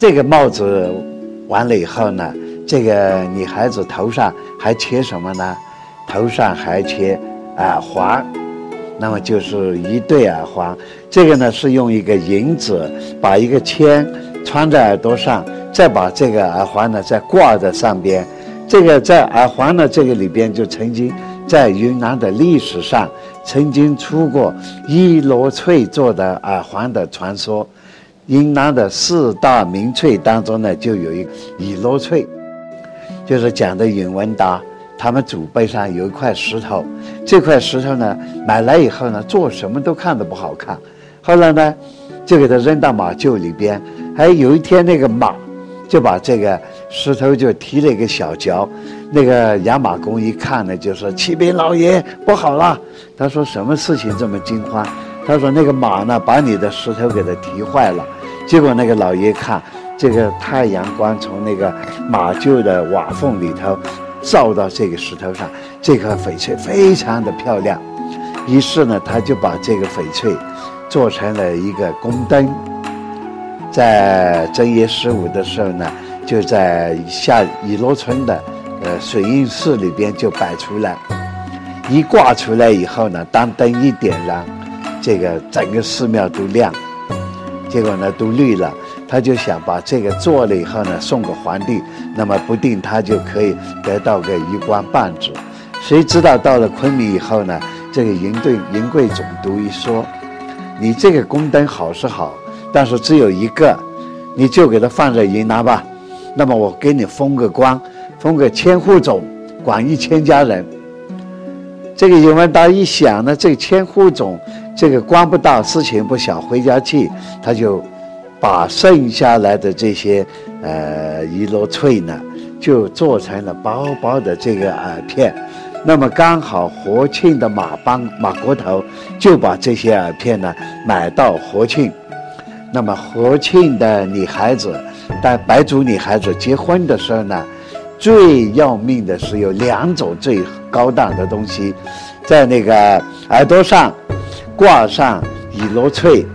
这个帽子完了以后呢，这个女孩子头上还缺什么呢？头上还缺耳环，那么就是一对耳环。这个呢是用一个银子把一个签穿在耳朵上，再把这个耳环呢再挂在上边。这个在耳环呢这个里边就曾经在云南的历史上曾经出过一罗翠做的耳环的传说。云南的四大名翠当中呢就有一以罗翠，就是讲的允文达。他们祖辈上有一块石头，这块石头呢买来以后呢，做什么都看都不好看。后来呢，就给他扔到马厩里边。还有一天，那个马就把这个石头就踢了一个小脚。那个养马工一看呢，就说：“启禀老爷，不好了！”他说：“什么事情这么惊慌？”他说：“那个马呢，把你的石头给它踢坏了。”结果那个老爷看，这个太阳光从那个马厩的瓦缝里头。照到这个石头上，这块翡翠非常的漂亮。于是呢，他就把这个翡翠做成了一个宫灯，在正月十五的时候呢，就在下伊洛村的呃水印寺里边就摆出来。一挂出来以后呢，当灯一点燃，这个整个寺庙都亮，结果呢都绿了。他就想把这个做了以后呢，送给皇帝，那么不定他就可以得到个一官半职。谁知道到了昆明以后呢，这个银对银贵总督一说，你这个宫灯好是好，但是只有一个，你就给他放在云南吧。那么我给你封个官，封个千户总，管一千家人。这个尹文达一想呢，这个千户总这个官不大，事情不小，回家去他就。把剩下来的这些，呃，一摞翠呢，就做成了薄薄的这个耳片。那么刚好和庆的马帮马国头就把这些耳片呢买到和庆。那么和庆的女孩子，带白族女孩子结婚的时候呢，最要命的是有两种最高档的东西，在那个耳朵上挂上一摞翠，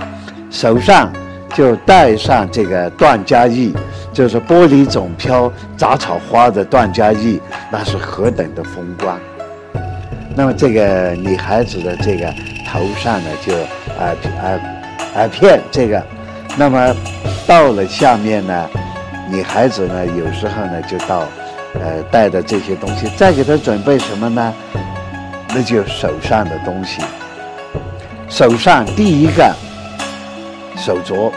手上。就戴上这个段家玉，就是玻璃种飘杂草花的段家玉，那是何等的风光。那么这个女孩子的这个头上呢，就耳耳耳片这个，那么到了下面呢，女孩子呢有时候呢就到，呃带的这些东西，再给他准备什么呢？那就手上的东西，手上第一个手镯。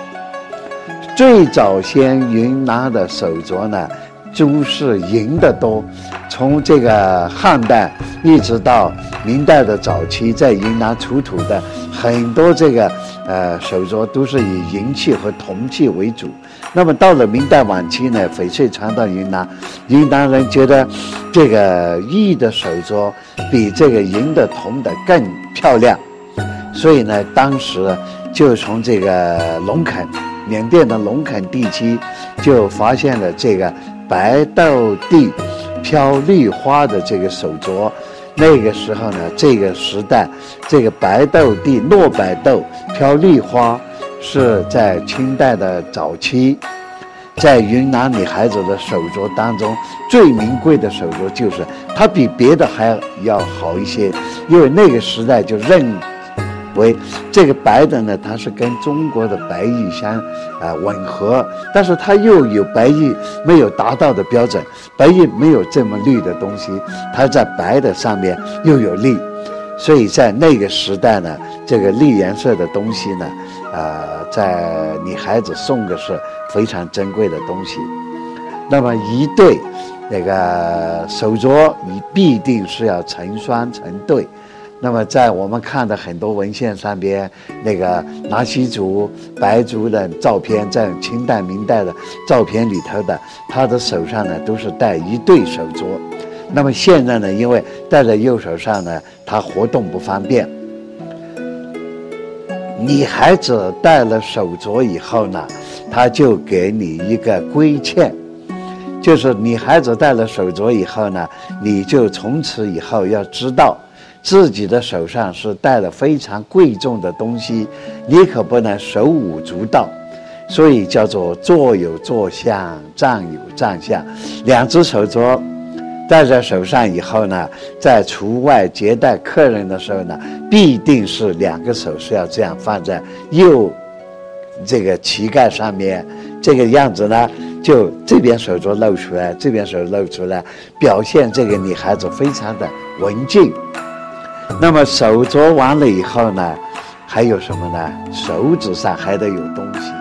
最早先云南的手镯呢，珠是银的多。从这个汉代一直到明代的早期，在云南出土的很多这个呃手镯都是以银器和铜器为主。那么到了明代晚期呢，翡翠传到云南，云南人觉得这个玉的手镯比这个银的铜的更漂亮，所以呢，当时就从这个龙垦。缅甸的龙垦地区就发现了这个白豆地飘绿花的这个手镯。那个时候呢，这个时代，这个白豆地糯白豆飘绿花是在清代的早期，在云南女孩子的手镯当中最名贵的手镯，就是它比别的还要好一些，因为那个时代就认。为这个白的呢，它是跟中国的白玉相啊吻合，但是它又有白玉没有达到的标准，白玉没有这么绿的东西，它在白的上面又有绿，所以在那个时代呢，这个绿颜色的东西呢，呃，在女孩子送的是非常珍贵的东西。那么一对那个手镯，你必定是要成双成对。那么，在我们看的很多文献上边，那个纳西族、白族的照片，在清代、明代的照片里头的，他的手上呢都是戴一对手镯。那么现在呢，因为戴在右手上呢，他活动不方便。女孩子戴了手镯以后呢，他就给你一个规劝，就是女孩子戴了手镯以后呢，你就从此以后要知道。自己的手上是戴了非常贵重的东西，你可不能手舞足蹈。所以叫做坐有坐相，站有站相。两只手镯戴在手上以后呢，在除外接待客人的时候呢，必定是两个手是要这样放在右这个膝盖上面，这个样子呢，就这边手镯露出来，这边手露出来，表现这个女孩子非常的文静。那么手镯完了以后呢，还有什么呢？手指上还得有东西。